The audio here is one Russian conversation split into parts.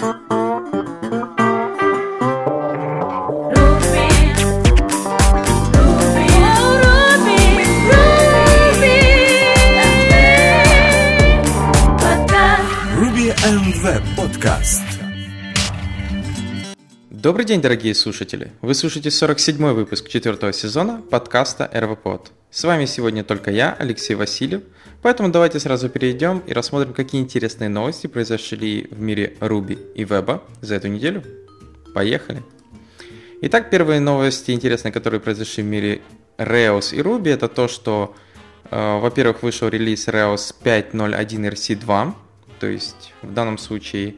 Bye. Добрый день, дорогие слушатели! Вы слушаете 47-й выпуск четвертого сезона подкаста RVPod. С вами сегодня только я, Алексей Васильев, поэтому давайте сразу перейдем и рассмотрим, какие интересные новости произошли в мире Ruby и веба за эту неделю. Поехали! Итак, первые новости интересные, которые произошли в мире Rails и Ruby, это то, что, э, во-первых, вышел релиз Rails 5.0.1 RC2, то есть в данном случае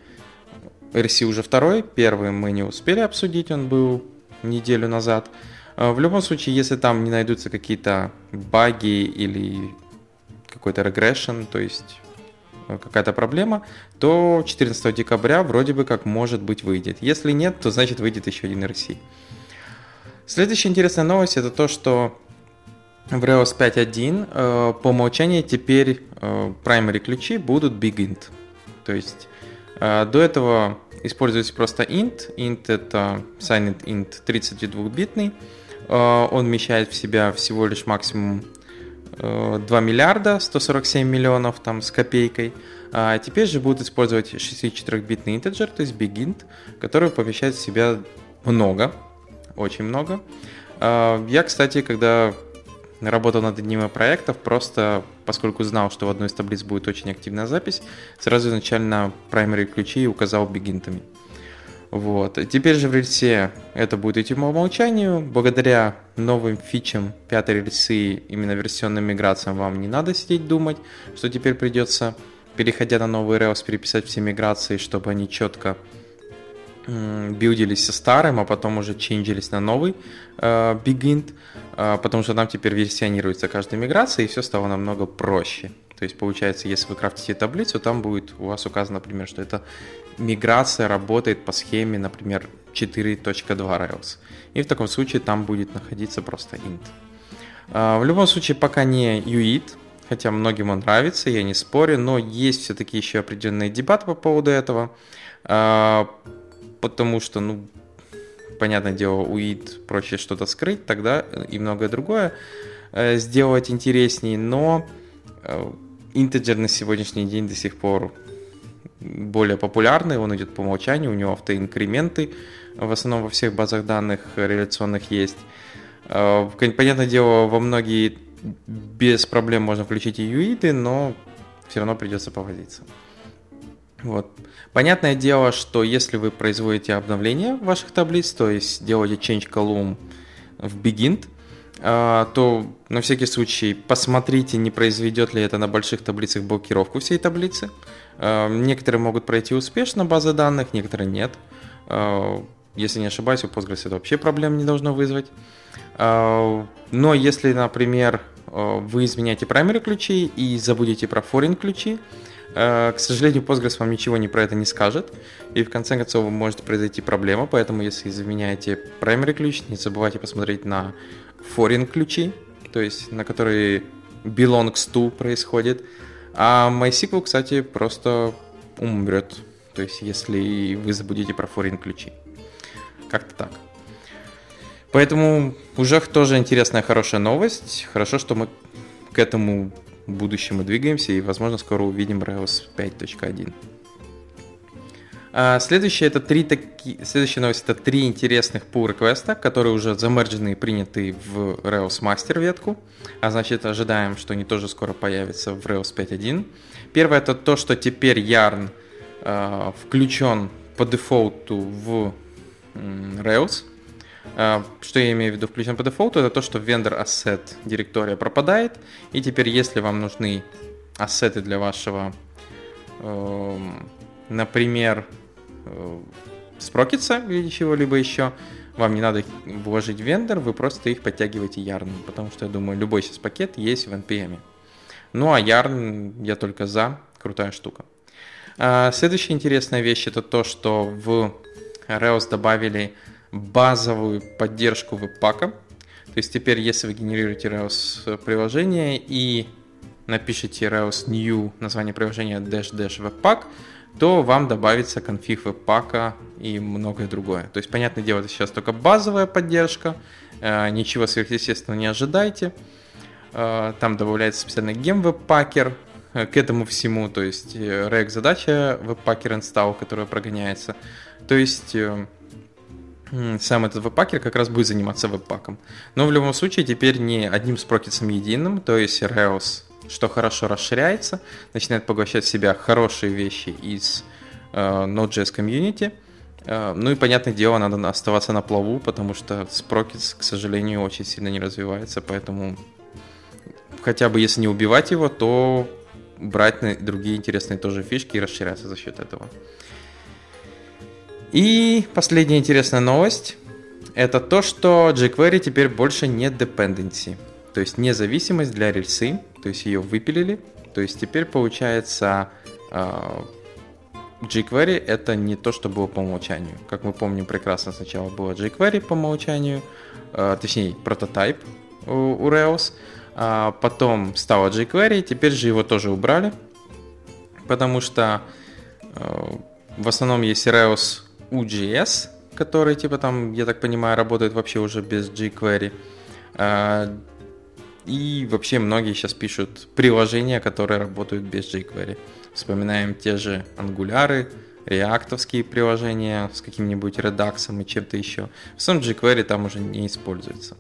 RC уже второй, первый мы не успели обсудить, он был неделю назад. Э, В любом случае, если там не найдутся какие-то баги или какой-то регрессион, то есть э, какая-то проблема, то 14 декабря вроде бы как может быть выйдет. Если нет, то значит выйдет еще один RC. Следующая интересная новость это то, что в Rails 5.1 э, по умолчанию теперь primary ключи будут bigint. То есть до этого используется просто int. int это signed int 32-битный. Э, он вмещает в себя всего лишь максимум э, 2 миллиарда 147 миллионов там с копейкой. А теперь же будут использовать 64-битный интеджер, то есть bigint, который помещает в себя много, очень много. Э, Я, кстати, когда работал над одним из проектов, просто поскольку знал, что в одной из таблиц будет очень активная запись, сразу изначально primary ключи указал бигинтами. Вот. Теперь же в рельсе это будет идти по умолчанию. Благодаря новым фичам пятой рельсы, именно версионным миграциям, вам не надо сидеть думать, что теперь придется, переходя на новый Rails, переписать все миграции, чтобы они четко билдились со старым, а потом уже ченжились на новый э, bigint, э, потому что там теперь версионируется каждая миграция, и все стало намного проще. То есть, получается, если вы крафтите таблицу, там будет у вас указано, например, что это миграция работает по схеме, например, 4.2 Rails. И в таком случае там будет находиться просто int. Э, В любом случае, пока не UIT, хотя многим он нравится, я не спорю, но есть все-таки еще определенные дебаты по поводу этого. Э, потому что, ну, понятное дело, UID проще что-то скрыть, тогда и многое другое э, сделать интереснее, но э, интеджер на сегодняшний день до сих пор более популярный, он идет по умолчанию, у него автоинкременты в основном во всех базах данных реляционных есть. Э, Понятное дело, во многие без проблем можно включить и юиды, но все равно придется повозиться. Вот. Понятное дело, что если вы производите обновление ваших таблиц, то есть делаете change column в Begint, а, то на всякий случай посмотрите, не произведет ли это на больших таблицах блокировку всей таблицы. А, Некоторые могут пройти успешно базы данных, некоторые нет. А, Если не ошибаюсь, у Postgres это вообще проблем не должно вызвать. Но если, например, вы изменяете primary ключи и забудете про foreign ключи, К сожалению, Postgres вам ничего не про это не скажет, и в конце концов может произойти проблема, поэтому если заменяете primary ключ, не забывайте посмотреть на foreign ключи, то есть на которые belongs to происходит. А MySQL, кстати, просто умрет, то есть если вы забудете про foreign ключи. Как-то так. Поэтому уже тоже интересная, хорошая новость. Хорошо, что мы к этому будущему двигаемся и, возможно, скоро увидим Rails 5.1. А следующее, это три таки... Следующая новость это три интересных pull реквеста, которые уже замерджены и приняты в Rails Master ветку. А значит, ожидаем, что они тоже скоро появятся в Rails 5.1. Первое это то, что теперь Yarn э, включен по дефолту в Rails. А, Что я имею в виду включен по дефолту, это то, что vendor asset директория пропадает, и теперь, если вам нужны ассеты для вашего, эм, например, э, спрокетса или чего-либо еще, вам не надо вложить в вендор, вы просто их подтягиваете Yarn, потому что, я думаю, любой сейчас пакет есть в NPM. Ну, а Yarn я только за, крутая штука. А, Следующая интересная вещь это то, что в Rails добавили базовую поддержку веб-пака. То есть теперь, если вы генерируете Rails приложение и напишите Rails new название приложения dash dash webpack, то вам добавится конфиг веб-пака и многое другое. То есть, понятное дело, это сейчас только базовая поддержка, э, ничего сверхъестественного не ожидайте. Э, там добавляется специальный гем веб-пакер э, к этому всему, то есть рек задача веб-пакер install, которая прогоняется. То есть сам этот веб-пакер как раз будет заниматься веб-паком. Но в любом случае теперь не одним спрокетсом единым, то есть Rails, что хорошо расширяется, начинает поглощать в себя хорошие вещи из э, Node.js Community. Э, ну и, понятное дело, надо оставаться на плаву, потому что Sprockets, к сожалению, очень сильно не развивается, поэтому хотя бы если не убивать его, то брать другие интересные тоже фишки и расширяться за счет этого. И последняя интересная новость – это то, что jQuery теперь больше не dependency, то есть независимость для рельсы, то есть ее выпилили, то есть теперь получается а, jQuery это не то, что было по умолчанию. Как мы помним прекрасно, сначала было jQuery по умолчанию, а, точнее прототип у Rails, а потом стало jQuery, теперь же его тоже убрали, потому что в основном есть Rails UGS, который, типа, там, я так понимаю, работает вообще уже без jQuery. А, и вообще многие сейчас пишут приложения, которые работают без jQuery. Вспоминаем те же ангуляры, реактовские приложения с каким-нибудь редаксом и чем-то еще. В самом jQuery там уже не используется.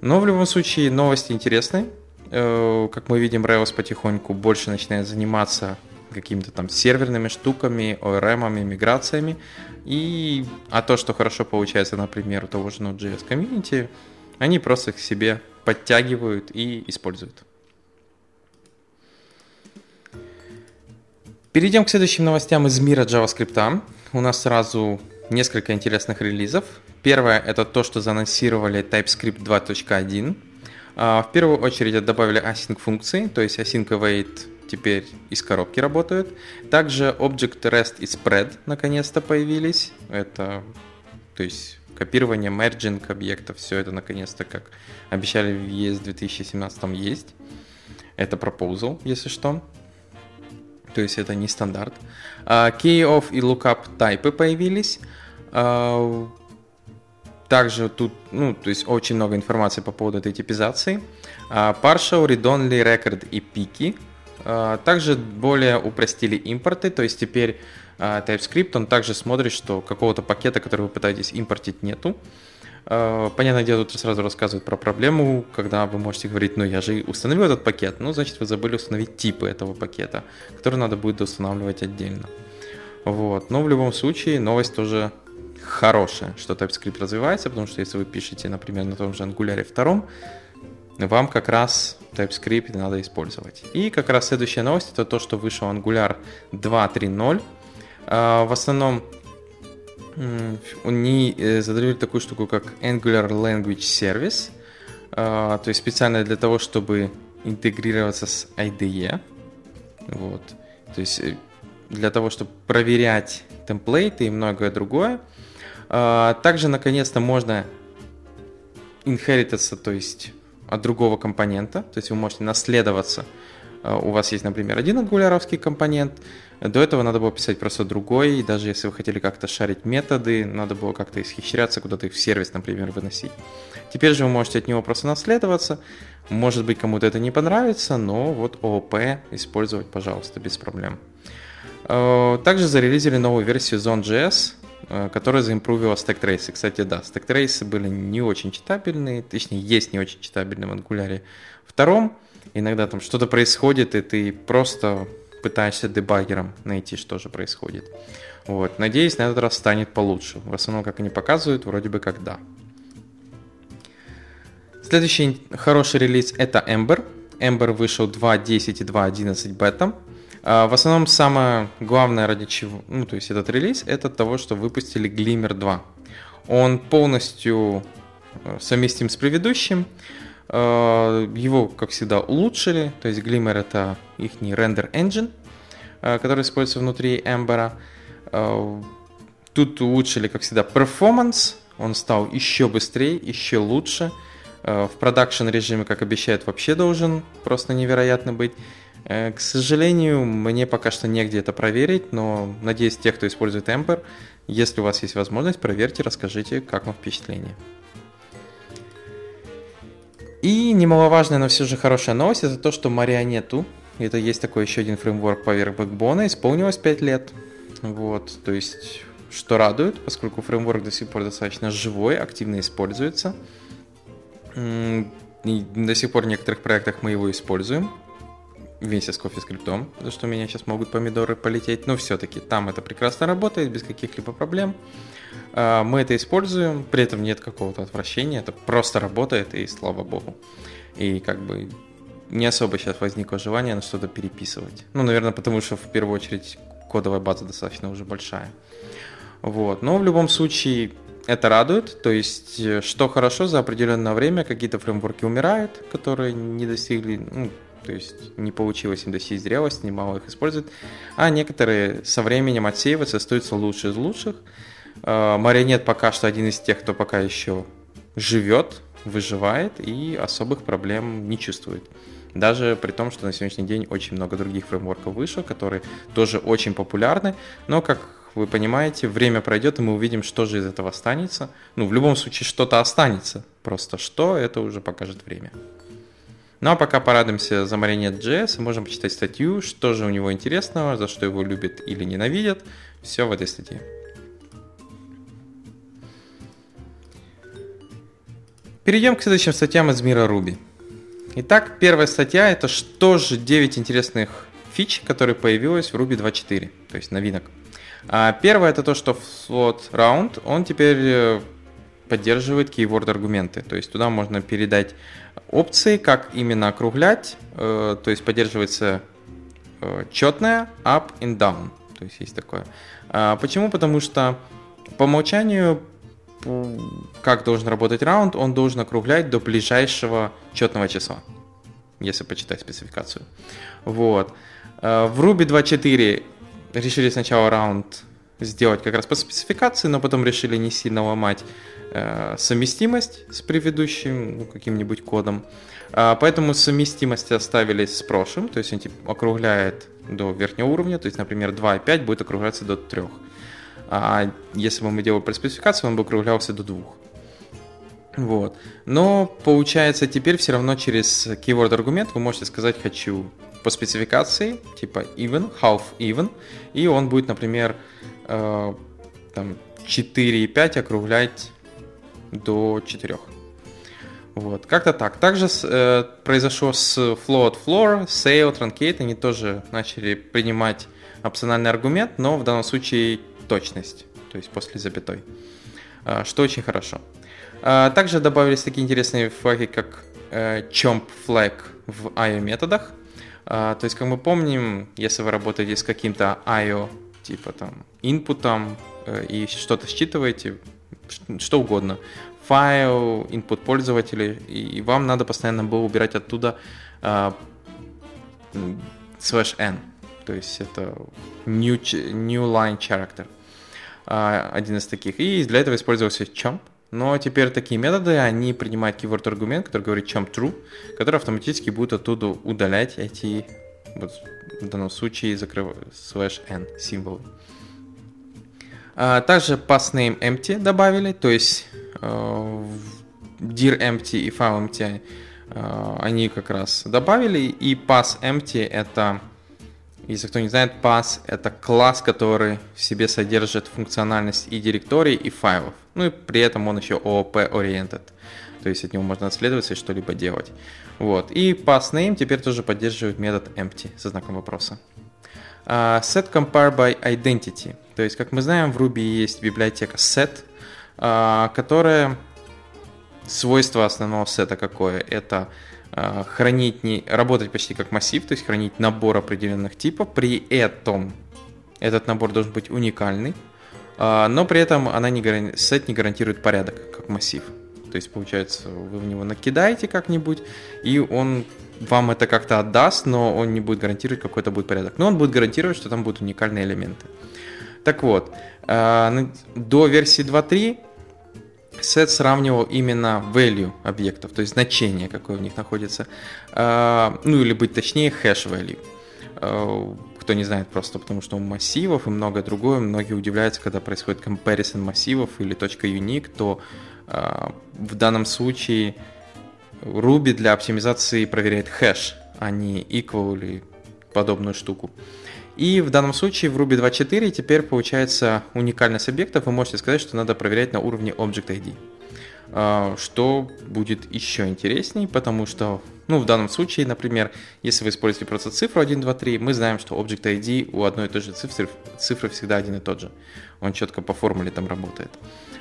Но в любом случае новости интересные. Э, как мы видим, Rails потихоньку больше начинает заниматься какими-то там серверными штуками, ORM, миграциями. И, а то, что хорошо получается, например, у того же Node.js Community, они просто их себе подтягивают и используют. Перейдем к следующим новостям из мира JavaScript. У нас сразу несколько интересных релизов. Первое это то, что заанонсировали TypeScript 2.1. А, в первую очередь добавили async функции, то есть async await теперь из коробки работают. Также Object REST и Spread наконец-то появились. Это, то есть, копирование, мерджинг объектов, все это наконец-то, как обещали в ES 2017 есть. Это proposal, если что. То есть это не стандарт. Uh, Key-off и lookup тайпы появились. Uh, также тут, ну, то есть очень много информации по поводу этой типизации. Uh, partial, read-only, record и пики а, также более упростили импорты, то есть теперь а, TypeScript, он также смотрит, что какого-то пакета, который вы пытаетесь импортить, нету. А, понятное дело, тут сразу рассказывают про проблему, когда вы можете говорить, ну я же установил этот пакет, ну значит вы забыли установить типы этого пакета, который надо будет устанавливать отдельно. Вот. Но в любом случае новость тоже хорошая, что TypeScript развивается, потому что если вы пишете, например, на том же Angular 2, вам как раз TypeScript надо использовать. И как раз следующая новость это то, что вышел Angular 2.3.0. А, в основном они э, задали такую штуку, как Angular Language Service, а, то есть специально для того, чтобы интегрироваться с IDE. Вот. То есть э, для того, чтобы проверять темплейты и многое другое. А, также, наконец-то, можно инхеритаться, то есть от другого компонента, то есть вы можете наследоваться. Э, у вас есть, например, один ангуляровский компонент, до этого надо было писать просто другой, и даже если вы хотели как-то шарить методы, надо было как-то исхищряться, куда-то их в сервис, например, выносить. Теперь же вы можете от него просто наследоваться, может быть, кому-то это не понравится, но вот ООП использовать, пожалуйста, без проблем. Э, также зарелизили новую версию Zone.js, Э, которая заимпровила стек-трейсы. Кстати, да, стек-трейсы были не очень читабельные, точнее, есть не очень читабельные в Angular втором. Иногда там что-то происходит, и ты просто пытаешься дебаггером найти, что же происходит. Вот. Надеюсь, на этот раз станет получше. В основном, как они показывают, вроде бы как да. Следующий хороший релиз это Ember. Ember вышел 2.10 и 2.11 бета. А, в основном самое главное ради чего, ну то есть этот релиз, это того, что выпустили Glimmer 2. Он полностью э, совместим с предыдущим. А, его, как всегда, улучшили. То есть Glimmer это их рендер engine, э, который используется внутри Ember. А, тут улучшили, как всегда, performance. Он стал еще быстрее, еще лучше. В продакшн режиме, как обещают, вообще должен просто невероятно быть. Э, к сожалению, мне пока что негде это проверить, но надеюсь, те, кто использует Ember, если у вас есть возможность, проверьте, расскажите, как вам впечатление. И немаловажная, но все же хорошая новость, это то, что Марионету, это есть такой еще один фреймворк поверх Backbone, исполнилось 5 лет. Вот, то есть, что радует, поскольку фреймворк до сих пор достаточно живой, активно используется. И до сих пор в некоторых проектах мы его используем вместе с CoffeeScript, за что у меня сейчас могут помидоры полететь, но все-таки там это прекрасно работает, без каких-либо проблем. А, мы это используем, при этом нет какого-то отвращения, это просто работает, и слава богу. И как бы не особо сейчас возникло желание на что-то переписывать. Ну, наверное, потому что в первую очередь кодовая база достаточно уже большая. Вот. Но в любом случае это радует, то есть э, что хорошо, за определенное время какие-то фреймворки умирают, которые не достигли, ну, то есть не получилось им достичь зрелости, немало их используют, а некоторые со временем отсеиваются, остаются лучше из лучших. А, Марионет пока что один из тех, кто пока еще живет, выживает и особых проблем не чувствует. Даже при том, что на сегодняшний день очень много других фреймворков вышло, которые тоже очень популярны, но, как вы понимаете, время пройдет, и мы увидим, что же из этого останется. Ну, в любом случае, что-то останется. Просто что, это уже покажет время. Ну а пока порадуемся за Marinette.js и можем почитать статью, что же у него интересного, за что его любят или ненавидят. Все в этой статье. Перейдем к следующим статьям из мира Ruby. Итак, первая статья это что же 9 интересных фич, которые появились в Ruby 2.4, то есть новинок. А первое это то, что float round, он теперь э, поддерживает keyword аргументы, то есть туда можно передать опции, как именно округлять, э, то есть поддерживается э, четная up and down, то есть есть такое. А почему? Потому что по умолчанию как должен работать раунд, он должен округлять до ближайшего четного числа, если почитать спецификацию. Вот. Э, в Ruby 2.4 решили сначала раунд сделать как раз по спецификации, но потом решили не сильно ломать совместимость с предыдущим ну, каким-нибудь кодом. А, поэтому совместимость оставили с прошлым, то есть он типа, округляет до верхнего уровня, то есть, например, 2,5 будет округляться до 3. А если бы мы делали по спецификации, он бы округлялся до 2. Вот. Но получается теперь все равно через keyword аргумент вы можете сказать хочу по спецификации, типа even, half even, и он будет, например, э, там 4,5 округлять до 4. Вот, как-то так. Также э, произошло с float floor, sale, truncate, они тоже начали принимать опциональный аргумент, но в данном случае точность, то есть после запятой, э, что очень хорошо. Э, также добавились такие интересные флаги, как э, chomp flag в IO методах. Э, то есть, как мы помним, если вы работаете с каким-то IO, типа там инпутом, э, и что-то считываете, что угодно, файл, input пользователей, и вам надо постоянно было убирать оттуда uh, slash n, то есть это new, new line character, uh, один из таких. И для этого использовался chomp, но теперь такие методы, они принимают keyword аргумент, который говорит chomp true, который автоматически будет оттуда удалять эти, вот в данном случае, закрыв... slash n символы. А, также pass name empty добавили, то есть uh, dir empty и file empty uh, они как раз добавили. И pass empty это, если кто не знает, pass это класс, который в себе содержит функциональность и директорий, и файлов. Ну и при этом он еще OOP oriented. То есть от него можно отследоваться и что-либо делать. Вот. И pass name теперь тоже поддерживает метод empty со знаком вопроса. Uh, set compare by identity. То есть, как мы знаем, в Ruby есть библиотека set, uh, которая свойство основного сета какое? Это uh, хранить не, работать почти как массив, то есть хранить набор определенных типов. При этом этот набор должен быть уникальный, но при этом она не, сет не гарантирует порядок как массив. То есть, получается, вы в него накидаете как-нибудь, и он вам это как-то отдаст, но он не будет гарантировать, какой-то будет порядок. Но он будет гарантировать, что там будут уникальные элементы. Так вот, э, до версии 2.3 Set сравнивал именно value объектов, то есть значение, какое в них находится, э, ну или быть точнее, hash value. Э, кто не знает просто потому, что у массивов и многое другое, многие удивляются, когда происходит comparison массивов или unique, то в данном случае Ruby для оптимизации проверяет хэш, а не equal или подобную штуку. И в данном случае в Ruby 2.4 теперь получается уникальность объектов. Вы можете сказать, что надо проверять на уровне Object ID. А, что будет еще интересней, потому что, ну, в данном случае, например, если вы используете просто цифру 1, 2, 3, мы знаем, что Object ID у одной и той же цифры, цифры всегда один и тот же. Он четко по формуле там работает.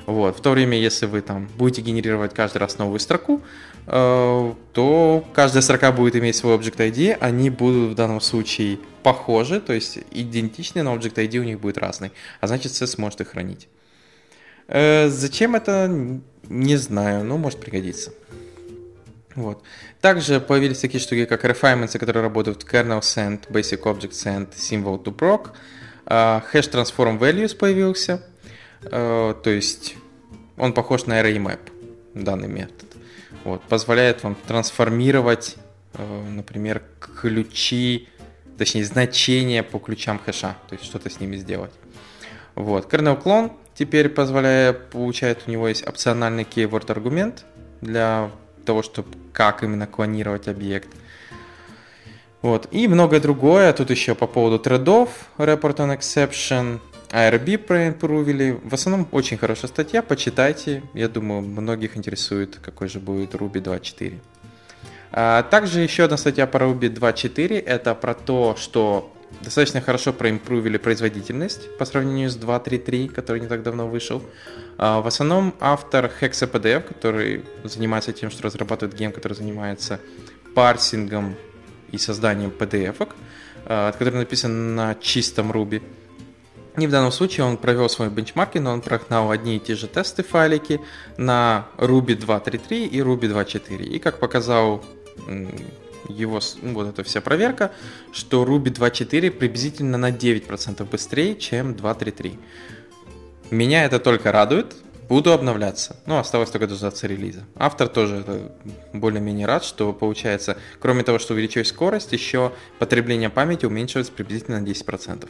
Вот. В то время, если вы там будете генерировать каждый раз новую строку, э, то каждая строка будет иметь свой Object ID, они будут в данном случае похожи, то есть идентичны, но Object ID у них будет разный, а значит C сможет их хранить. Э, зачем это, не знаю, но может пригодиться. Вот. Также появились такие штуки, как refinements, которые работают в kernel send, basic object send, symbol to proc. Э, hash transform values появился. Э, то есть похож на ArrayMap, данный метод. Вот, позволяет вам трансформировать, э, например, ключи, точнее значения по ключам хэша, то есть что-то с ними сделать. Вот. Kernel Clone теперь позволяет, получает, у него есть опциональный keyword аргумент для того, чтобы как именно клонировать объект. Вот. И многое другое. Тут еще по поводу тредов, report on exception, ARB проимпровили. В основном очень хорошая статья, почитайте. Я думаю, многих интересует, какой же будет Ruby 2.4. А также еще одна статья по Ruby 2.4. Это про то, что достаточно хорошо проимпровили производительность по сравнению с 2.3.3, который не так давно вышел. А в основном автор HexaPDF, который занимается тем, что разрабатывает гем, который занимается парсингом и созданием PDF-ок, а, который написан на чистом Ruby. И в данном случае он провел свой бенчмаркинг, он прогнал одни и те же тесты файлики на Ruby 2.3.3 и Ruby 2.4. И как показал его ну, вот эта вся проверка, что Ruby 2.4 приблизительно на 9% быстрее, чем 2.3.3. Меня это только радует, буду обновляться. Ну, осталось только дождаться релиза. Автор тоже это более-менее рад, что получается, кроме того, что увеличилась скорость, еще потребление памяти уменьшилось приблизительно на 10%.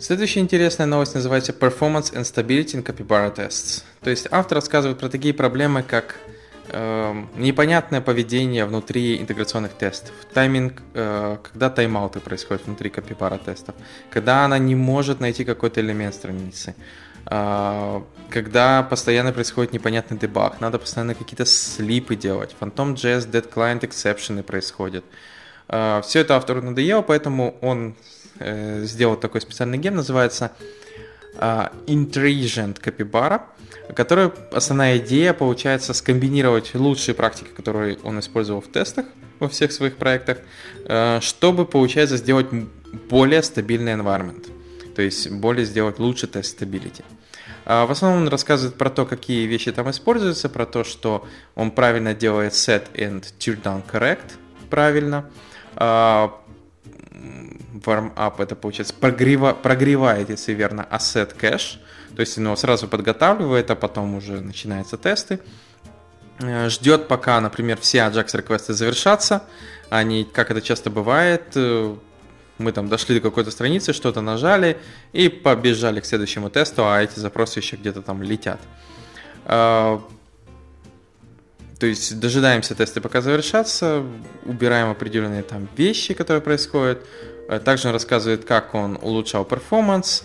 Следующая интересная новость называется Performance and Stability in Capybara Tests. То есть автор рассказывает про такие проблемы, как э, непонятное поведение внутри интеграционных тестов, тайминг, э, когда тайм-ауты происходят внутри Capybara тестов, когда она не может найти какой-то элемент страницы, э, когда постоянно происходит непонятный дебаг, надо постоянно какие-то слипы делать, Phantom.js, Dead Client Exception происходят. Э, все это автору надоело, поэтому он сделал такой специальный гем, называется э, Intelligent Capybara, который основная идея получается скомбинировать лучшие практики, которые он использовал в тестах во всех своих проектах, э, чтобы, получается, сделать более стабильный environment, то есть более сделать лучше тест stability. А, в основном он рассказывает про то, какие вещи там используются, про то, что он правильно делает set and tear down correct правильно, а, warm-up это получается прогрева, прогревает, если верно, asset кэш, то есть он его сразу подготавливает, а потом уже начинаются тесты. Э, Ждет, пока, например, все Ajax реквесты завершатся. Они, как это часто бывает, э, мы там дошли до какой-то страницы, что-то нажали и побежали к следующему тесту, а эти запросы еще где-то там летят. То есть дожидаемся тесты, пока завершатся, убираем определенные там вещи, которые происходят. Э, также он рассказывает, как он улучшал перформанс,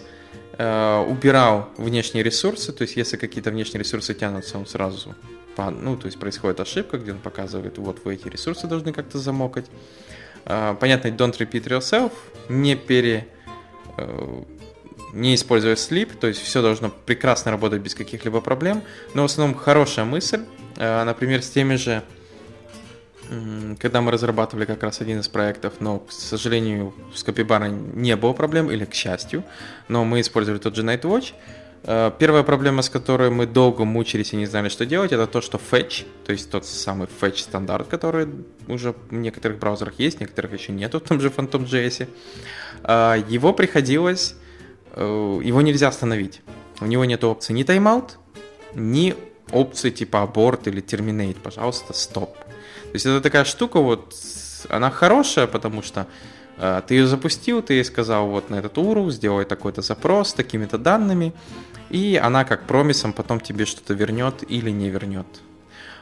э, убирал внешние ресурсы, то есть если какие-то внешние ресурсы тянутся, он сразу, ну, то есть происходит ошибка, где он показывает, вот вы эти ресурсы должны как-то замокать. Э, понятно, don't repeat yourself, не пере не используя sleep, то есть все должно прекрасно работать без каких-либо проблем, но в основном хорошая мысль, например, с теми же когда мы разрабатывали как раз один из проектов, но, к сожалению, с Capybara не было проблем, или к счастью, но мы использовали тот же Nightwatch. Э, первая проблема, с которой мы долго мучились и не знали, что делать, это то, что fetch, то есть тот самый fetch стандарт, который уже в некоторых браузерах есть, некоторых еще нету, в том же Phantom.js, э, его приходилось, э, его нельзя остановить. у него нет опции ни тайм-аут, ни опции типа аборт или терминейт, пожалуйста, стоп. То есть это такая штука, вот, она хорошая, потому что э, ты ее запустил, ты ей сказал вот на этот URL, сделай такой-то запрос с такими-то данными, и она как промисом потом тебе что-то вернет или не вернет.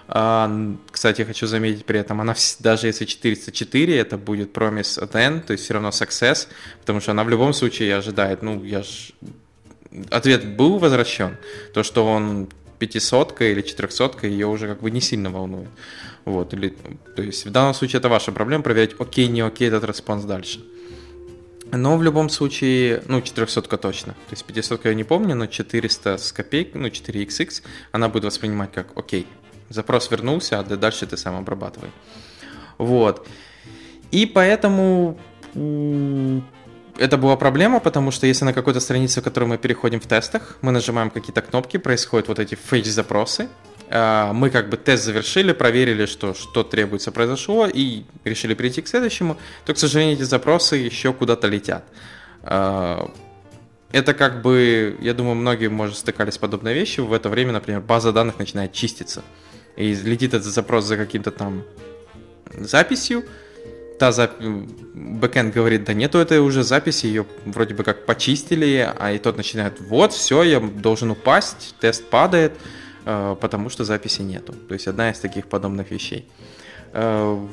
А, кстати, хочу заметить при этом, она даже если 404, это будет promise от then, то есть все равно success, потому что она в любом случае ожидает, ну, я ж... Ответ был возвращен, то, что он 500 или 400 ее уже как бы не сильно волнует. Вот, или, то есть в данном случае это ваша проблема, проверять, окей, не окей этот response дальше. Но в любом случае, ну, 400 точно. То есть 500 я не помню, но 400 с копейк, ну, 4xx, она будет воспринимать как окей. Запрос вернулся, а дальше ты сам обрабатывай. Вот. И поэтому это была проблема, потому что если на какой-то странице, в которую мы переходим в тестах, мы нажимаем какие-то кнопки, происходят вот эти фейдж-запросы, а, мы как бы тест завершили, проверили, что что требуется произошло, и решили перейти к следующему, то, к сожалению, эти запросы еще куда-то летят. А, это как бы, я думаю, многие, может, стыкались с подобной вещью. В это время, например, база данных начинает чиститься. И летит этот запрос за каким-то там записью, та зап... бэкэнд говорит, да нету этой уже записи, ее вроде бы как почистили, а и тот начинает, вот, все, я должен упасть, тест падает, э, потому что записи нету. То есть одна из таких подобных вещей. Э,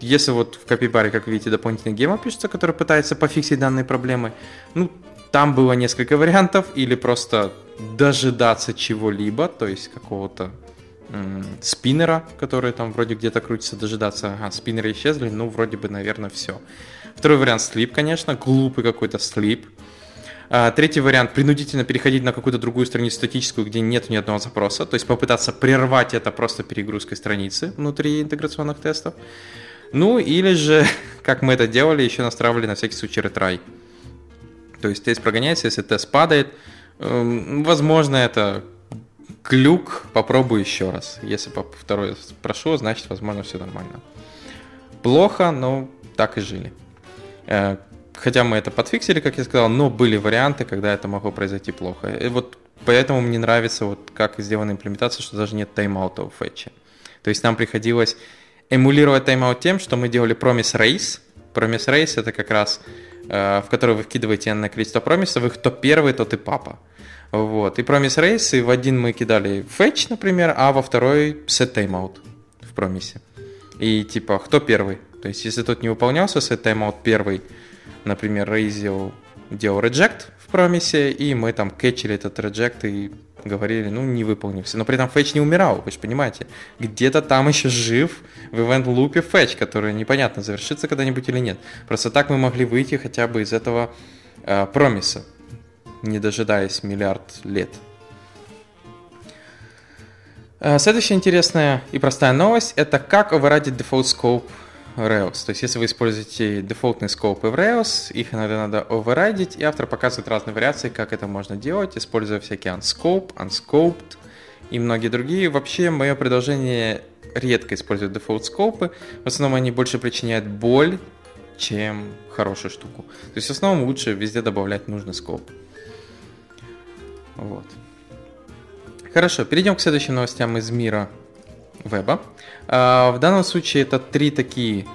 если вот в копипаре, как видите, дополнительный гема пишется, который пытается пофиксить данные проблемы, ну, там было несколько вариантов, или просто дожидаться чего-либо, то есть какого-то спиннера, который там вроде где-то крутится, дожидаться. Ага, спиннеры исчезли, ну, вроде бы, наверное, все. Второй вариант слип, конечно, глупый какой-то слип. А, третий вариант – принудительно переходить на какую-то другую страницу статическую, где нет ни одного запроса, то есть попытаться прервать это просто перегрузкой страницы внутри интеграционных тестов. Ну, или же, как мы это делали, еще настраивали на всякий случай ретрай. То есть тест прогоняется, если тест падает, эм, возможно, это глюк, попробую еще раз. Если по второй прошу, значит, возможно, все нормально. Плохо, но так и жили. Э, хотя мы это подфиксили, как я сказал, но были варианты, когда это могло произойти плохо. И вот поэтому мне нравится, вот как сделана имплементация, что даже нет тайм-аута в фетче. То есть нам приходилось эмулировать тайм-аут тем, что мы делали promise race. Promise race это как раз, э, в который вы вкидываете энное количество промисов, их кто первый, тот и папа. Вот. И Promise Race, и в один мы кидали fetch, например, а во второй set timeout в промисе. И типа, кто первый? То есть, если тот не выполнялся, set timeout первый, например, Raise делал reject в промисе, и мы там кетчили этот reject и говорили, ну, не выполнился. Но при этом фетч не умирал, вы же понимаете. Где-то там еще жив в event лупе фетч, который непонятно, завершится когда-нибудь или нет. Просто так мы могли выйти хотя бы из этого э, промиса не дожидаясь миллиард лет. Э, следующая интересная и простая новость – это как оверрайдить default scope Rails. То есть, если вы используете дефолтные скопы в Rails, их иногда надо оверрайдить, и автор показывает разные вариации, как это можно делать, используя всякие unscope, unscoped и многие другие. Вообще, мое предложение редко использует дефолт скопы. В основном они больше причиняют боль, чем хорошую штуку. То есть в основном лучше везде добавлять нужный скоп. Вот. Хорошо, перейдем к следующим новостям из мира веба. А, в данном случае это три такие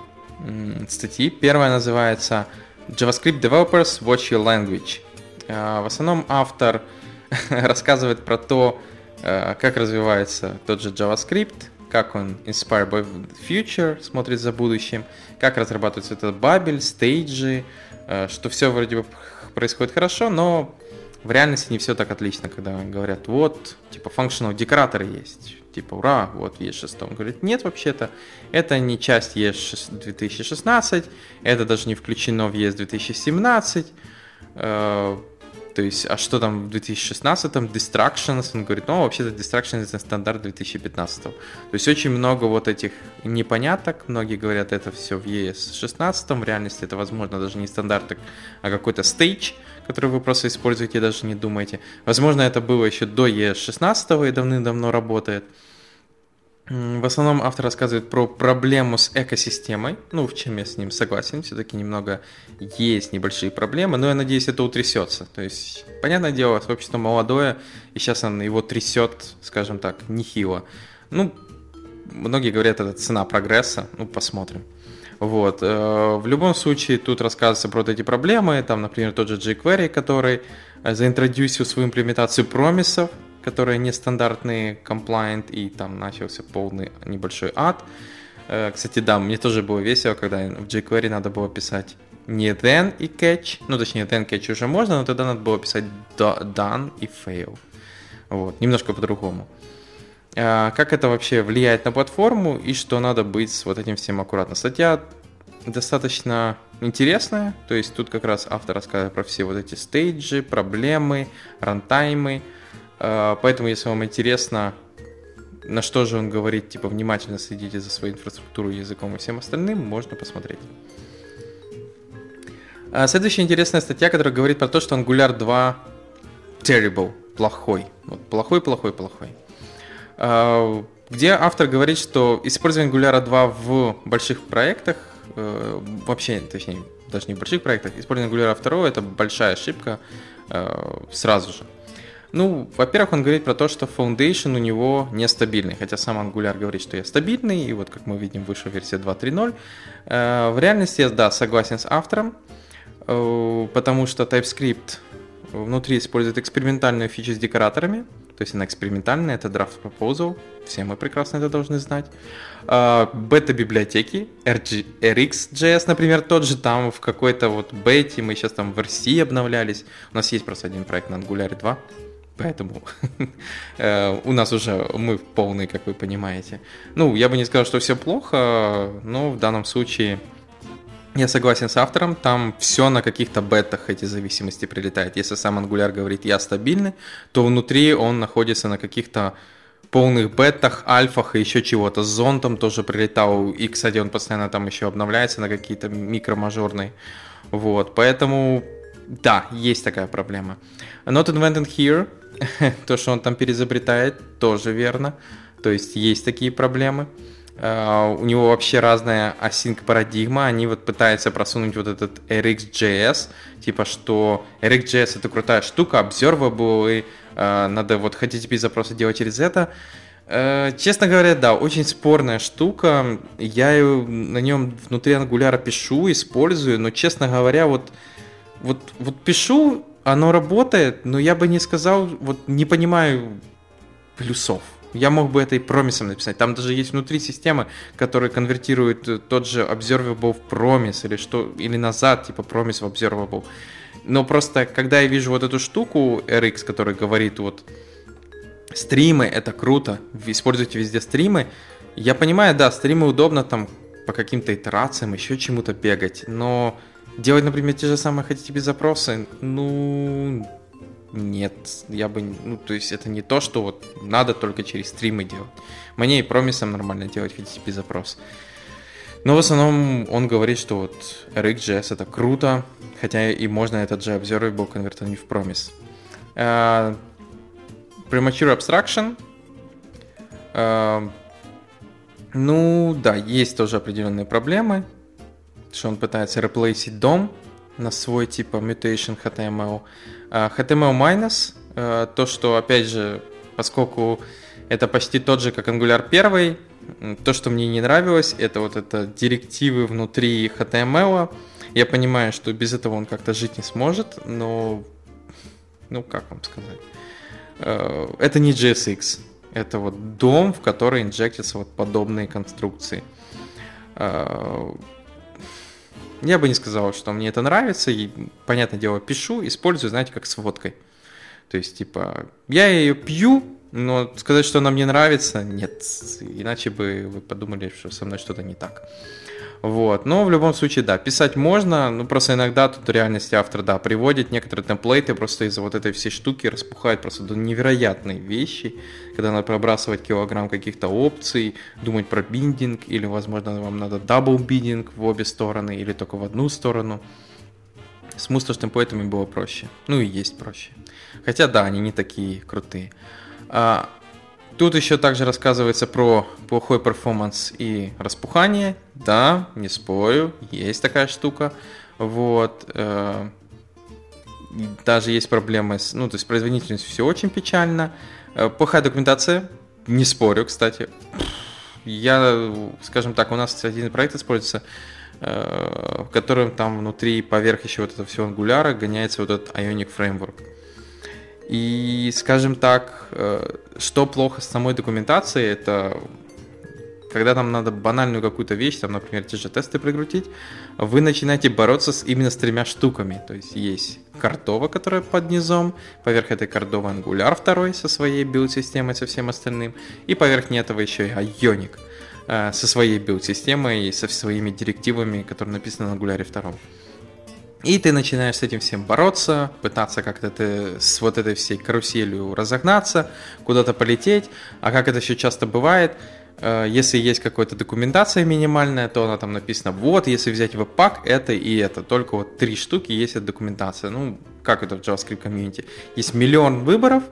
статьи. Первая называется JavaScript Developers Watch Your Language. А, в основном автор рассказывает про то, а, как развивается тот же JavaScript, как он inspired by the future, смотрит за будущим, как разрабатывается этот бабель, стейджи, что все вроде бы происходит хорошо, но в реальности не все так отлично, когда говорят, вот, типа, functional декораторы есть, типа, ура, вот ES6. Он говорит, нет, вообще-то, это не часть ES 2016, это даже не включено в ES 2017, э, то есть, а что там в 2016-м? Distractions. Он говорит, ну, вообще-то Distractions это стандарт 2015 То есть, очень много вот этих непоняток. Многие говорят, это все в ES 16 В реальности это, возможно, даже не стандарт, а какой-то стейдж, который вы просто используете и даже не думаете. Возможно, это было еще до ES 16 и давным-давно работает. В основном автор рассказывает про проблему с экосистемой, ну, в чем я с ним согласен, все-таки немного есть небольшие проблемы, но я надеюсь, это утрясется. То есть, понятное дело, сообщество молодое, и сейчас он его трясет, скажем так, нехило. Ну, многие говорят, это цена прогресса, ну, посмотрим. Вот. Э, в любом случае, тут рассказывается про вот эти проблемы, там, например, тот же jQuery, который э, заинтродюсил свою имплементацию промисов, которые нестандартные, compliant, и там начался полный небольшой ад. Э, кстати, да, мне тоже было весело, когда в jQuery надо было писать не then и catch, ну точнее then catch уже можно, но тогда надо было писать done и fail. Вот, немножко по-другому. А, как это вообще влияет на платформу и что надо быть с вот этим всем аккуратно. Статья достаточно интересная, то есть тут как раз автор рассказывает про все вот эти стейджи, проблемы, рантаймы, поэтому, если вам интересно, на что же он говорит, типа, внимательно следите за своей инфраструктурой, языком и всем остальным, можно посмотреть. А, следующая интересная статья, которая говорит про то, что Angular 2 terrible, плохой. Вот плохой, плохой, плохой. А, где автор говорит, что использование Angular 2 в больших проектах, э, вообще, точнее, даже не в больших проектах, использование Angular 2 это большая ошибка э, сразу же. Ну, во-первых, он говорит про то, что Foundation у него нестабильный, хотя сам Angular говорит, что я стабильный, и вот как мы видим, вышла версия 2.3.0. Э, в реальности я, да, согласен с автором, э, потому что TypeScript внутри использует экспериментальную фичу с декораторами, то есть она экспериментальная, это Draft Proposal, все мы прекрасно это должны знать. Э, бета-библиотеки, RxJS, например, тот же там в какой-то вот бете, мы сейчас там в RC обновлялись, у нас есть просто один проект на Angular 2, Поэтому э, у нас уже мы полные, как вы понимаете. Ну, я бы не сказал, что все плохо, но в данном случае я согласен с автором, там все на каких-то бетах эти зависимости прилетает. Если сам Angular говорит «я стабильный», то внутри он находится на каких-то полных бетах, альфах и еще чего-то. С зонтом тоже прилетал, и, кстати, он постоянно там еще обновляется на какие-то микромажорные. Вот, поэтому, да, есть такая проблема. Not invented here, то, что он там переизобретает, тоже верно. То есть есть такие проблемы. Uh, у него вообще разная async парадигма, они вот пытаются просунуть вот этот RxJS, типа что RxJS это крутая штука, observable, и uh, надо вот HTTP запросы делать через это. Uh, честно говоря, да, очень спорная штука, я на нем внутри Angular пишу, использую, но честно говоря, вот, вот, вот пишу, оно работает, но я бы не сказал, вот не понимаю плюсов. Я мог бы это и промисом написать. Там даже есть внутри системы, которая конвертирует тот же observable в промис или что, или назад, типа промис в observable. Но просто, когда я вижу вот эту штуку RX, который говорит вот стримы, это круто, используйте везде стримы, я понимаю, да, стримы удобно там по каким-то итерациям, еще чему-то бегать, но Делать, например, те же самые HTTP запросы, ну, нет, я бы, ну, то есть это не то, что вот надо только через стримы делать. Мне и промисом нормально делать HTTP запрос. Но в основном он говорит, что вот RxJS это круто, хотя и можно этот же observable конвертировать в промис. Uh, premature abstraction. Uh, ну да, есть тоже определенные проблемы что он пытается реплейсить дом на свой типа mutation HTML. HTML minus, э, то, что, опять же, поскольку это почти тот же, как Angular 1, то, что мне не нравилось, это вот это директивы внутри HTML. Я понимаю, что без этого он как-то жить не сможет, но, ну, как вам сказать, э, это не JSX, это вот дом, в который инжектятся вот подобные конструкции. Я бы не сказал, что мне это нравится, и, понятное дело, пишу, использую, знаете, как с водкой. То есть, типа, я ее пью, но сказать, что она мне нравится, нет. Иначе бы вы подумали, что со мной что-то не так. Вот. Но в любом случае, да, писать можно, ну просто иногда тут в реальности автор, да, приводит некоторые темплейты просто из-за вот этой всей штуки распухают просто до невероятной вещи, когда надо пробрасывать килограмм каких-то опций, думать про binding, или, возможно, вам надо double binding в обе стороны, или только в одну сторону. С мусташ темплейтами было проще. Ну и есть проще. Хотя, да, они не такие крутые. А, Тут еще также рассказывается про плохой перформанс и распухание. Да, не спорю, есть такая штука. Вот. Э, даже есть проблемы с... Ну, то есть производительностью все очень печально. Э, плохая документация, не спорю, кстати. Я, скажем так, у нас один проект используется, э, в котором там внутри, поверх еще вот этого всего ангуляра гоняется вот этот Ionic Framework. И, скажем так, э, что плохо с самой документацией, это когда там надо банальную какую-то вещь, там, например, те же тесты прикрутить, вы начинаете бороться с, именно с тремя штуками. То есть есть картова, которая под низом, поверх этой кардовы Angular второй со своей билд-системой, со всем остальным, и поверх этого еще и Ionic э, со своей билд-системой и со своими директивами, которые написаны на Angular 2. И ты начинаешь с этим всем бороться, пытаться как-то ты с вот этой всей каруселью разогнаться, куда-то полететь. А как это еще часто бывает, э, если есть какая-то документация минимальная, то она там написана, вот, если взять веб-пак, это и это. Только вот три штуки есть эта документация. Ну, как это в JavaScript комьюнити? Есть миллион выборов,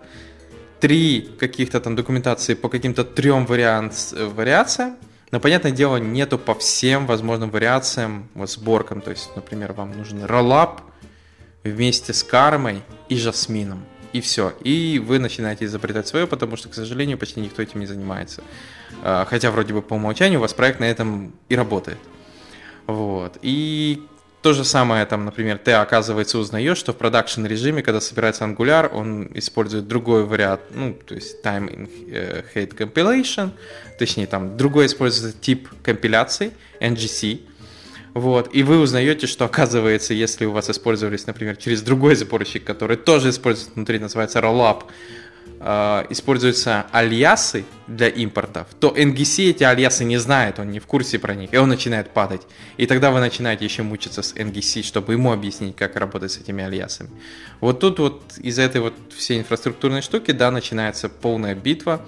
три каких-то там документации по каким-то трем вариант, вариациям, но, понятное дело, нету по всем возможным вариациям, вот сборкам. То есть, например, вам нужен роллап вместе с кармой и жасмином. И все. И вы начинаете изобретать свое, потому что, к сожалению, почти никто этим не занимается. А, хотя вроде бы по умолчанию у вас проект на этом и работает. Вот. И то же самое, там, например, ты, оказывается, узнаешь, что в продакшн режиме, когда собирается Angular, он использует другой вариант, ну, то есть time in э, hate compilation, точнее, там, другой используется тип компиляции, NGC, вот, и вы узнаете, что, оказывается, если у вас использовались, например, через другой сборщик, который тоже использует внутри, называется Rollup, э, используются альясы для импортов, то NGC эти альясы не знает, он не в курсе про них, и он начинает падать. И тогда вы начинаете еще мучиться с NGC, чтобы ему объяснить, как работать с этими альясами. Вот тут вот из этой вот всей инфраструктурной штуки, да, начинается полная битва,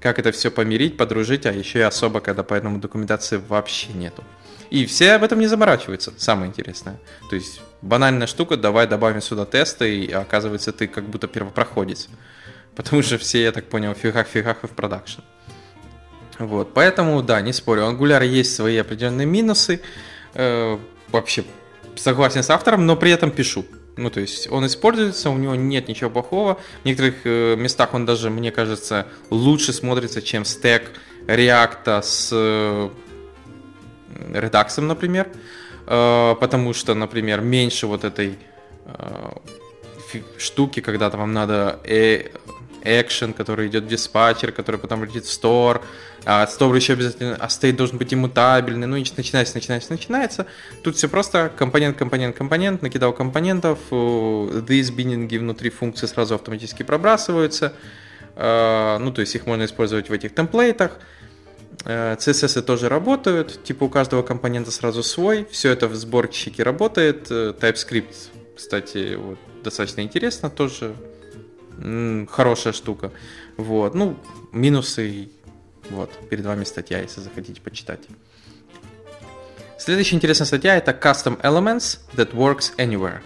как это все помирить, подружить, а еще и особо, когда по этому документации вообще нету. И все об этом не заморачиваются, самое интересное. То есть банальная штука, давай добавим сюда тесты, и оказывается ты как будто первопроходец. Потому что все, я так понял, в фигах-фигах и в продакшн. Вот, поэтому, да, не спорю, Angular есть свои определенные минусы. Э, вообще согласен с автором, но при этом пишу. Ну, то есть он используется, у него нет ничего плохого. В некоторых э, местах он даже, мне кажется, лучше смотрится, чем стек React с э, Redux, например. Э, потому что, например, меньше вот этой э, штуки, когда там вам надо э, экшен, который идет в диспатчер, который потом летит в стор, а стор еще обязательно, а стейт должен быть иммутабельный, ну и начинается, начинается, начинается. Тут все просто компонент, компонент, компонент, накидал компонентов, these внутри функции сразу автоматически пробрасываются, а, ну то есть их можно использовать в этих темплейтах. CSS тоже работают, типа у каждого компонента сразу свой, все это в сборщике работает, TypeScript, кстати, вот, достаточно интересно тоже хорошая штука. Вот. Ну, минусы, вот, перед вами статья, если захотите почитать. Следующая интересная статья это Custom Elements that works anywhere.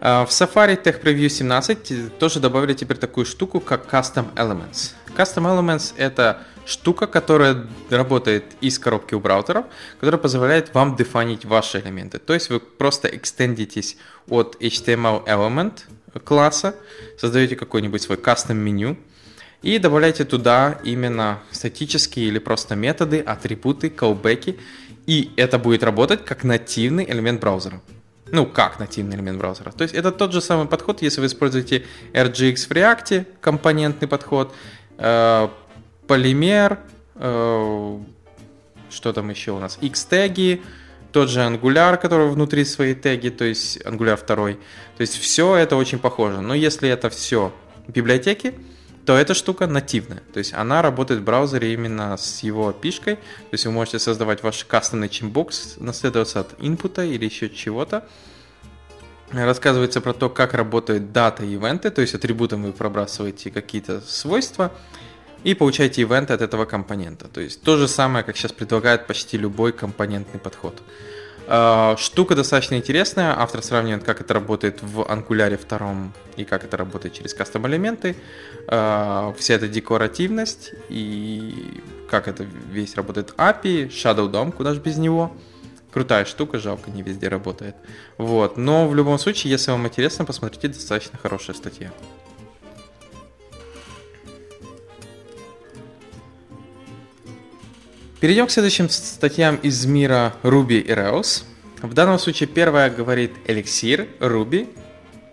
А, в Safari Tech Preview 17 тоже добавили теперь такую штуку, как Custom Elements. Custom Elements это штука, которая работает из коробки у браузеров, которая позволяет вам дефинить ваши элементы. То есть вы просто экстендитесь от HTML element класса, создаете какой-нибудь свой кастом меню и добавляете туда именно статические или просто методы, атрибуты, callback, и это будет работать как нативный элемент браузера. Ну, как нативный элемент браузера. То есть это тот же самый подход, если вы используете RGX в React, компонентный подход, э, полимер, э, что там еще у нас, X-теги, тот же Angular, который внутри своей теги, то есть Angular 2. То есть все это очень похоже. Но если это все библиотеки, то эта штука нативная. То есть она работает в браузере именно с его пишкой. То есть вы можете создавать ваш кастомный чимбокс, наследоваться от инпута или еще чего-то. Рассказывается про то, как работают дата и ивенты, то есть атрибутом вы пробрасываете какие-то свойства и получаете ивенты от этого компонента. То есть то же самое, как сейчас предлагает почти любой компонентный подход. Э, штука достаточно интересная. Автор сравнивает, как это работает в Angular 2 и как это работает через кастом элементы. Э, вся эта декоративность и как это весь работает API, Shadow DOM, куда же без него. Крутая штука, жалко, не везде работает. Вот. Но в любом случае, если вам интересно, посмотрите, достаточно хорошая статья. Перейдем к следующим статьям из мира Ruby и Rails. В данном случае первая говорит эликсир, Ruby.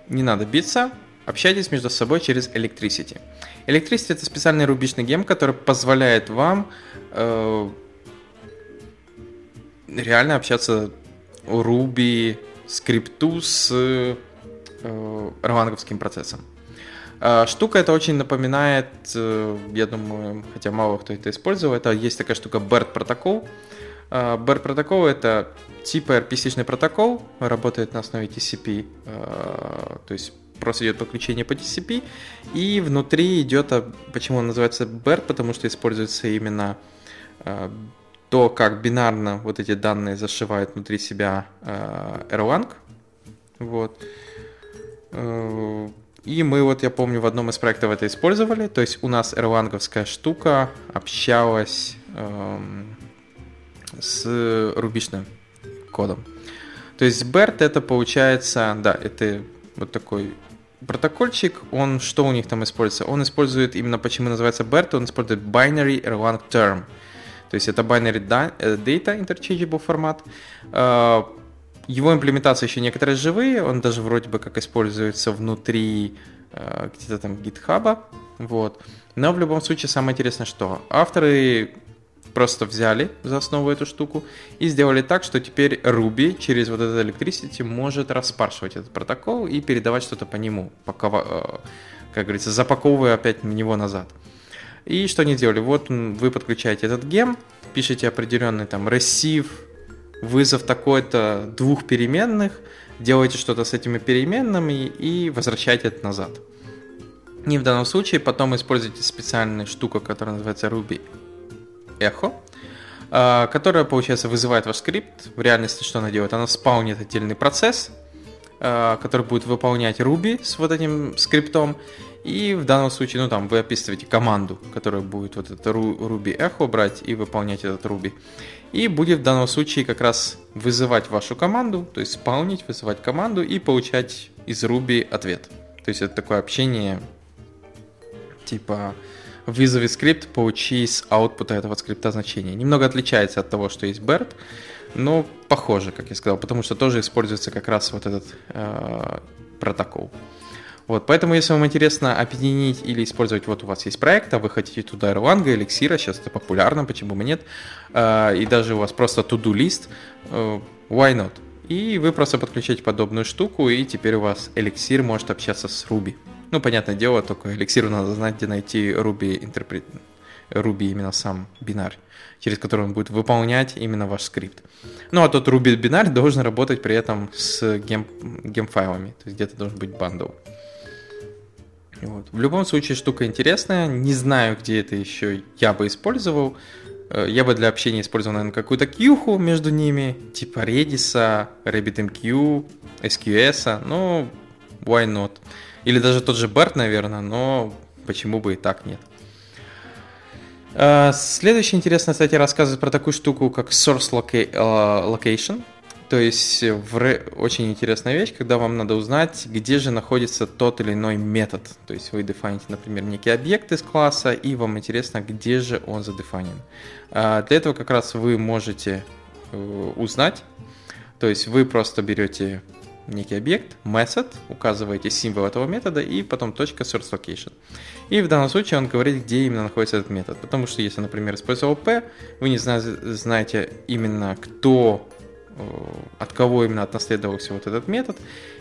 Не надо биться, общайтесь между собой через Electricity. Electricity это специальный рубишный гем, который позволяет вам э, реально общаться Ruby скрипту с э, раванговским процессом. А, штука это очень напоминает, э, я думаю, хотя мало кто это использовал, это есть такая штука BERT протокол. BERT протокол это типа RPC-шный протокол, работает на основе TCP, а, то есть просто идет подключение по TCP, и внутри идет, а, почему он называется BERT, потому что используется именно то, как бинарно вот эти данные зашивают внутри себя Erlang. Вот. Э, и мы вот, я помню, в одном из проектов это использовали. То есть у нас эрланговская штука общалась эм, с рубишным кодом. То есть BERT это получается, да, это вот такой протокольчик, он что у них там используется? Он использует именно почему называется BERT, он использует binary Erlang term. То есть это binary э, data interchangeable формат. Его имплементация еще некоторые живые, он даже вроде бы как используется внутри э, где-то там гитхаба, вот. Но в любом случае самое интересное, что авторы просто взяли за основу эту штуку и сделали так, что теперь Ruby через вот этот Electricity может распаршивать этот протокол и передавать что-то по нему, пока, э, как говорится, запаковывая опять на него назад. И что они сделали? Вот вы подключаете этот гем, пишете определенный там receive вызов такой-то двух переменных, делаете что-то с этими переменными и возвращаете это назад. И в данном случае потом используйте специальную штуку, которая называется Ruby Echo, а, которая, получается, вызывает ваш скрипт. В реальности что она делает? Она спаунит отдельный процесс, а, который будет выполнять Ruby с вот этим скриптом. И в данном случае, ну там, вы описываете команду, которая будет вот это Ruby Echo брать и выполнять этот Ruby. И будет в данном случае как раз вызывать вашу команду, то есть спаунить, вызывать команду и получать из Ruby ответ. То есть это такое общение типа вызови скрипт, получи из аутпута этого скрипта значение. Немного отличается от того, что есть BERT, но похоже, как я сказал, потому что тоже используется как раз вот этот э, протокол. Вот, поэтому, если вам интересно объединить или использовать, вот у вас есть проект, а вы хотите туда Erlang, эликсира, сейчас это популярно, почему бы нет, э, и даже у вас просто to-do лист, э, why not? И вы просто подключаете подобную штуку, и теперь у вас эликсир может общаться с Ruby. Ну, понятное дело, только эликсиру надо знать, где найти Ruby интерпрет... Ruby именно сам бинар, через который он будет выполнять именно ваш скрипт. Ну, а тот Ruby бинар должен работать при этом с gem, гемфайлами, то есть где-то должен быть bundle. Вот. В любом случае штука интересная. Не знаю, где это еще я бы использовал. Э, я бы для общения использовал, наверное, какую-то кьюху между ними, типа Redis, RabbitMQ, SQS, ну, why not? Или даже тот же BERT, наверное, но почему бы и так нет. Э, следующая интересная статья рассказывает про такую штуку, как Source э, Location. То есть в очень интересная вещь, когда вам надо узнать, где же находится тот или иной метод. То есть вы дефините, например, некий объект из класса, и вам интересно, где же он задефанен. А для этого как раз вы можете э, узнать. То есть вы просто берете некий объект, method, указываете символ этого метода и потом точка source location. И в данном случае он говорит, где именно находится этот метод. Потому что если, например, использовал P, вы не знаете именно, кто Э, от кого именно отнаследовался вот этот метод.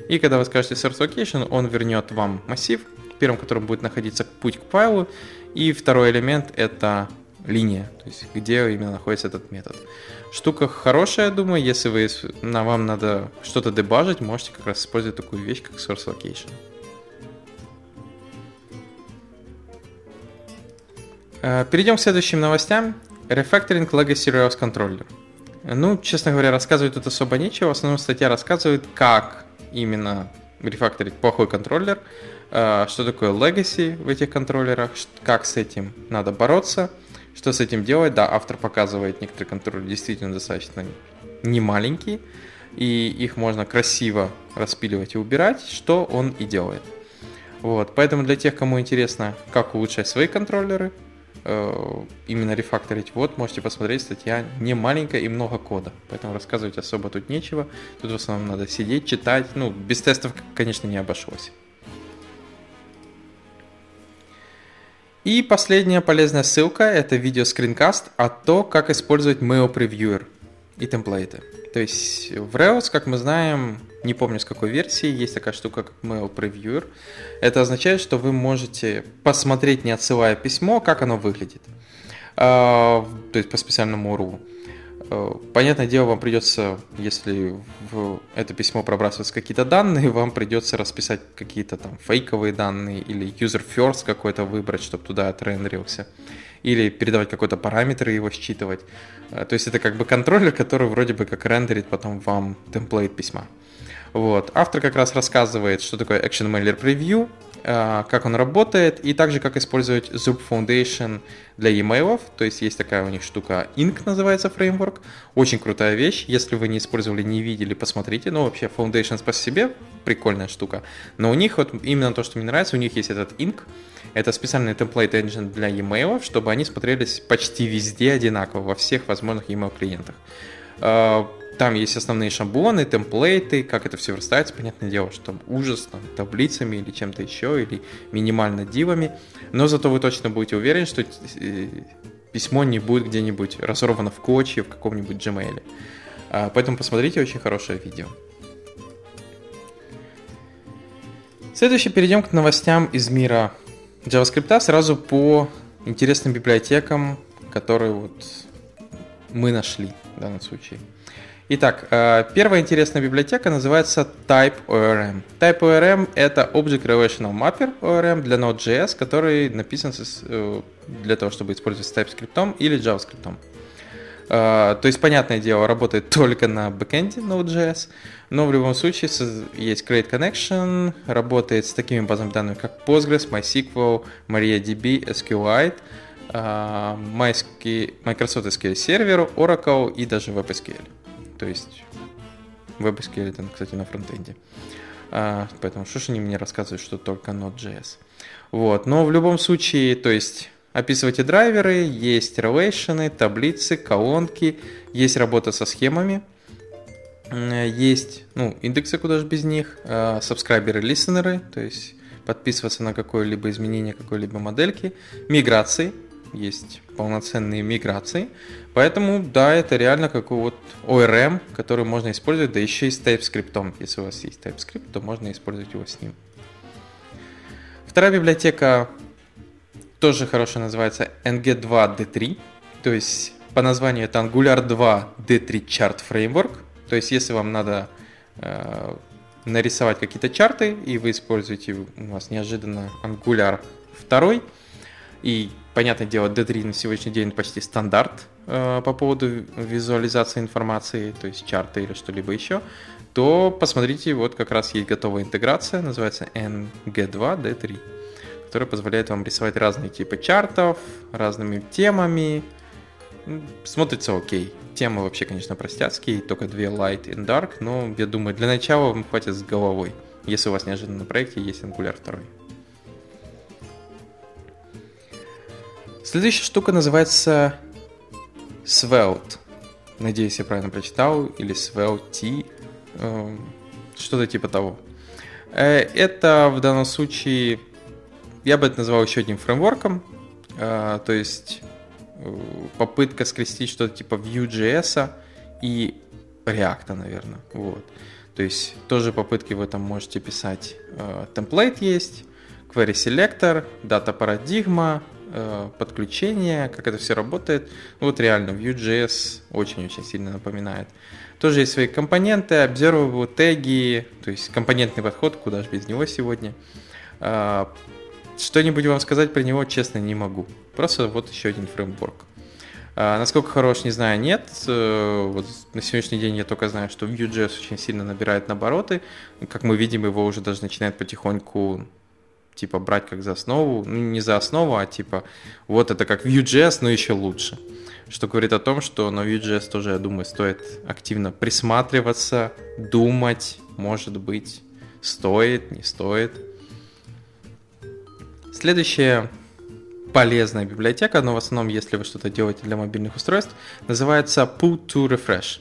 И когда вы скажете source location, он вернет вам массив, первым которым будет находиться путь к файлу, и второй элемент это линия, то есть где именно находится этот метод. Штука хорошая, думаю, если вы, на вам надо что-то дебажить, можете как раз использовать такую вещь, как source location. Э, перейдем к следующим новостям. Refactoring Legacy Rails Controller. Ну, честно говоря, рассказывать тут особо нечего. В основном статья рассказывает, как именно рефакторить плохой контроллер, э, что такое legacy в этих контроллерах, как с этим надо бороться, что с этим делать. Да, автор показывает некоторые контроллеры действительно достаточно не маленькие, и их можно красиво распиливать и убирать, что он и делает. Вот, поэтому для тех, кому интересно, как улучшать свои контроллеры, именно рефакторить, вот можете посмотреть, статья не маленькая и много кода, поэтому рассказывать особо тут нечего, тут в основном надо сидеть, читать, ну, без тестов, конечно, не обошлось. И последняя полезная ссылка – это видео скринкаст о том, как использовать Mail Previewer и темплейты. То есть в Rails, как мы знаем, не помню с какой версии, есть такая штука, как Mail Previewer. Это означает, что вы можете посмотреть, не отсылая письмо, как оно выглядит. А, то есть по специальному URL. А, понятное дело, вам придется, если в это письмо пробрасываются какие-то данные, вам придется расписать какие-то там фейковые данные или user first какой-то выбрать, чтобы туда отрендерился или передавать какой-то параметр и его считывать. Э, то есть это как бы контроллер, который вроде бы как рендерит потом вам темплейт письма. Вот. Автор как раз рассказывает, что такое Action Mailer Preview, э, как он работает, и также как использовать Zoop Foundation для e-mail. То есть есть такая у них штука, Ink называется фреймворк. Очень крутая вещь. Если вы не использовали, не видели, посмотрите. Ну, вообще, Foundation по себе прикольная штука. Но у них вот именно то, что мне нравится, у них есть этот Ink, это специальный template engine для e-mail, чтобы они смотрелись почти везде одинаково, во всех возможных e-mail клиентах. Там есть основные шаблоны, темплейты, как это все верстается. Понятное дело, что там ужас, там, таблицами или чем-то еще, или минимально дивами. Но зато вы точно будете уверены, что э, письмо не будет где-нибудь разорвано в клочья в каком-нибудь Gmail. А, поэтому посмотрите очень хорошее видео. Следующее перейдем к новостям из мира JavaScript сразу по интересным библиотекам, которые вот мы нашли в данном случае. Итак, э, первая интересная библиотека называется TypeORM. TypeORM — это Object Relational Mapper ORM для Node.js, который написан э, для того, чтобы использовать с TypeScript или JavaScript. А, то есть, понятное дело, работает только на бэкэнде Node.js, но в любом случае есть Create Connection, работает с такими базами данных, как Postgres, MySQL, MariaDB, SQLite, Microsoft SQL Server, Oracle и даже WebSQL. То есть это, кстати, на фронтенде. А, поэтому что ж они мне рассказывают, что только Node.js. Вот. Но в любом случае, то есть Описывайте драйверы, есть релейшены, таблицы, колонки, есть работа со схемами, есть ну, индексы, куда же без них, а, сабскрайберы, листенеры, то есть подписываться на какое-либо изменение какой-либо модельки, миграции, есть полноценные миграции. Поэтому, да, это реально как вот ORM, который можно использовать, да еще и с TypeScript. Если у вас есть TypeScript, то можно использовать его с ним. Вторая библиотека тоже хорошо называется NG2D3, то есть по названию это Angular 2 D3 Chart Framework, то есть если вам надо э, нарисовать какие-то чарты, и вы используете у вас неожиданно Angular 2, и, понятное дело, D3 на сегодняшний день почти стандарт э, по поводу визуализации информации, то есть чарты или что-либо еще, то посмотрите, вот как раз есть готовая интеграция, называется NG2D3 которая позволяет вам рисовать разные типы чартов, разными темами. Смотрится окей. Темы вообще, конечно, простяцкие, только две light и dark, но я думаю, для начала вам хватит с головой, если у вас неожиданно на проекте есть Angular 2. Следующая штука называется Svelte. Надеюсь, я правильно прочитал, или Svelte, эм, что-то типа того. Э, это в данном случае я бы это назвал еще одним фреймворком, а, то есть э, попытка скрестить что-то типа Vue.js и React, наверное. Вот. То есть тоже попытки в этом можете писать. Темплейт есть, query selector, дата парадигма, э, подключение, как это все работает. Ну, вот реально Vue.js очень-очень сильно напоминает. Тоже есть свои компоненты, observable, теги, то есть компонентный подход, куда же без него сегодня. Что-нибудь вам сказать про него, честно, не могу. Просто вот еще один фреймворк. А, насколько хорош, не знаю, нет. Э, вот на сегодняшний день я только знаю, что Vue.js очень сильно набирает обороты. Как мы видим, его уже даже начинает потихоньку типа брать как за основу. Ну, не за основу, а типа вот это как Vue.js, но еще лучше. Что говорит о том, что на Vue.js тоже, я думаю, стоит активно присматриваться, думать, может быть, стоит, не стоит. Следующая полезная библиотека, но в основном, если вы что-то делаете для мобильных устройств, называется Put to Refresh.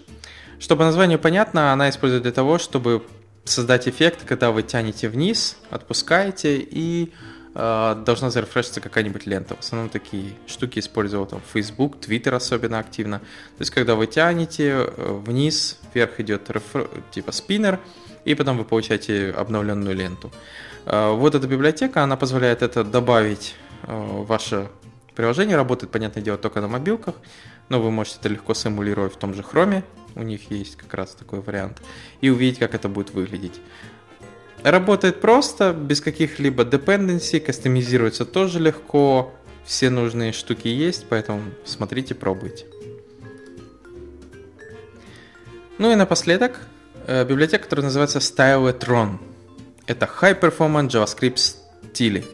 Чтобы название понятно, она используется для того, чтобы создать эффект, когда вы тянете вниз, отпускаете и э, должна зарефрешиться какая-нибудь лента. В основном такие штуки использовал там Facebook, Twitter особенно активно. То есть, когда вы тянете э, вниз, вверх идет рефр... типа спиннер, и потом вы получаете обновленную ленту. Э, вот эта библиотека, она позволяет это добавить Э, ваше приложение работает, понятное дело, только на мобилках, но вы можете это легко симулировать в том же Chrome, у них есть как раз такой вариант, и увидеть, как это будет выглядеть. Работает просто, без каких-либо dependency, кастомизируется тоже легко, все нужные штуки есть, поэтому смотрите, пробуйте. Ну и напоследок, э, библиотека, которая называется Styletron. Это High Performance JavaScript стили.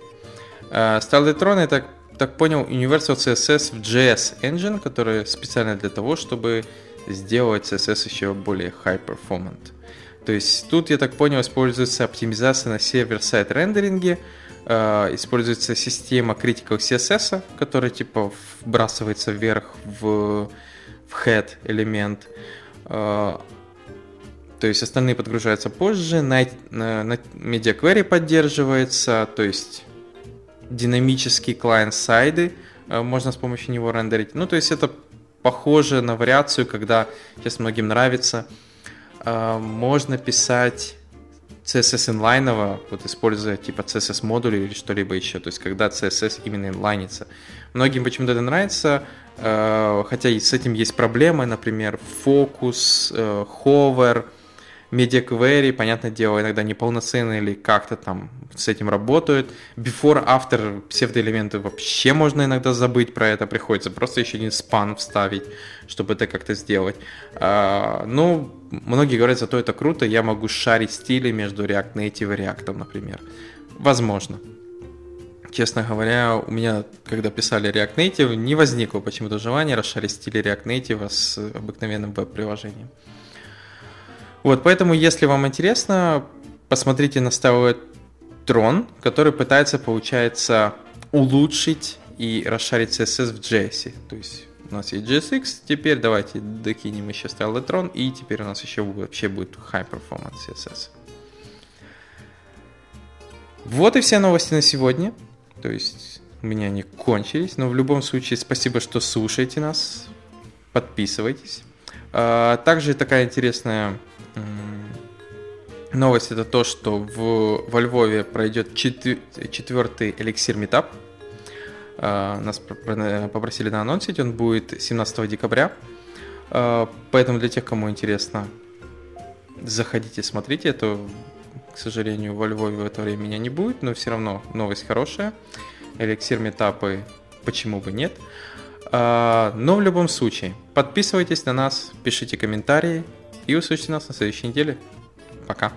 Uh, Starletron это, так понял, Universal CSS в JS Engine, который специально для того, чтобы сделать CSS еще более high performant. То есть тут, я так понял, используется оптимизация на сервер-сайт рендеринге, э, используется система Critical CSS, которая типа вбрасывается вверх в, в head элемент. Э, то есть остальные подгружаются позже. На, на, на Media Query поддерживается, то есть динамические клиент-сайды, э, можно с помощью него рендерить. Ну, то есть это похоже на вариацию, когда сейчас многим нравится, э, можно писать CSS инлайново, вот используя типа CSS модуль или что-либо еще, то есть когда CSS именно инлайнится. Многим почему-то это нравится, э, хотя и с этим есть проблемы, например, фокус, hover, Query, понятное дело, иногда неполноценные или как-то там с этим работают. Before, after псевдоэлементы вообще можно иногда забыть про это, приходится просто еще один спан вставить, чтобы это как-то сделать. А, ну, многие говорят, зато это круто, я могу шарить стили между React Native и React, например. Возможно. Честно говоря, у меня, когда писали React Native, не возникло почему-то желания расшарить стили React Native с обыкновенным веб-приложением. Вот, поэтому, если вам интересно, посмотрите на старый трон, который пытается, получается, улучшить и расшарить CSS в JS. То есть у нас есть JSX, теперь давайте докинем еще Styletron, и теперь у нас еще вообще будет High Performance CSS. Вот и все новости на сегодня. То есть у меня они кончились, но в любом случае спасибо, что слушаете нас, подписывайтесь. А, также такая интересная Новость это то, что в, во Львове пройдет четвертый эликсир метап. Нас попросили на анонсить, он будет 17 декабря. А, поэтому для тех, кому интересно, заходите, смотрите. Это, к сожалению, во Львове в это время меня не будет, но все равно новость хорошая. Эликсир метапы, почему бы нет. А, но в любом случае, подписывайтесь на нас, пишите комментарии и услышите нас на следующей неделе. Пока.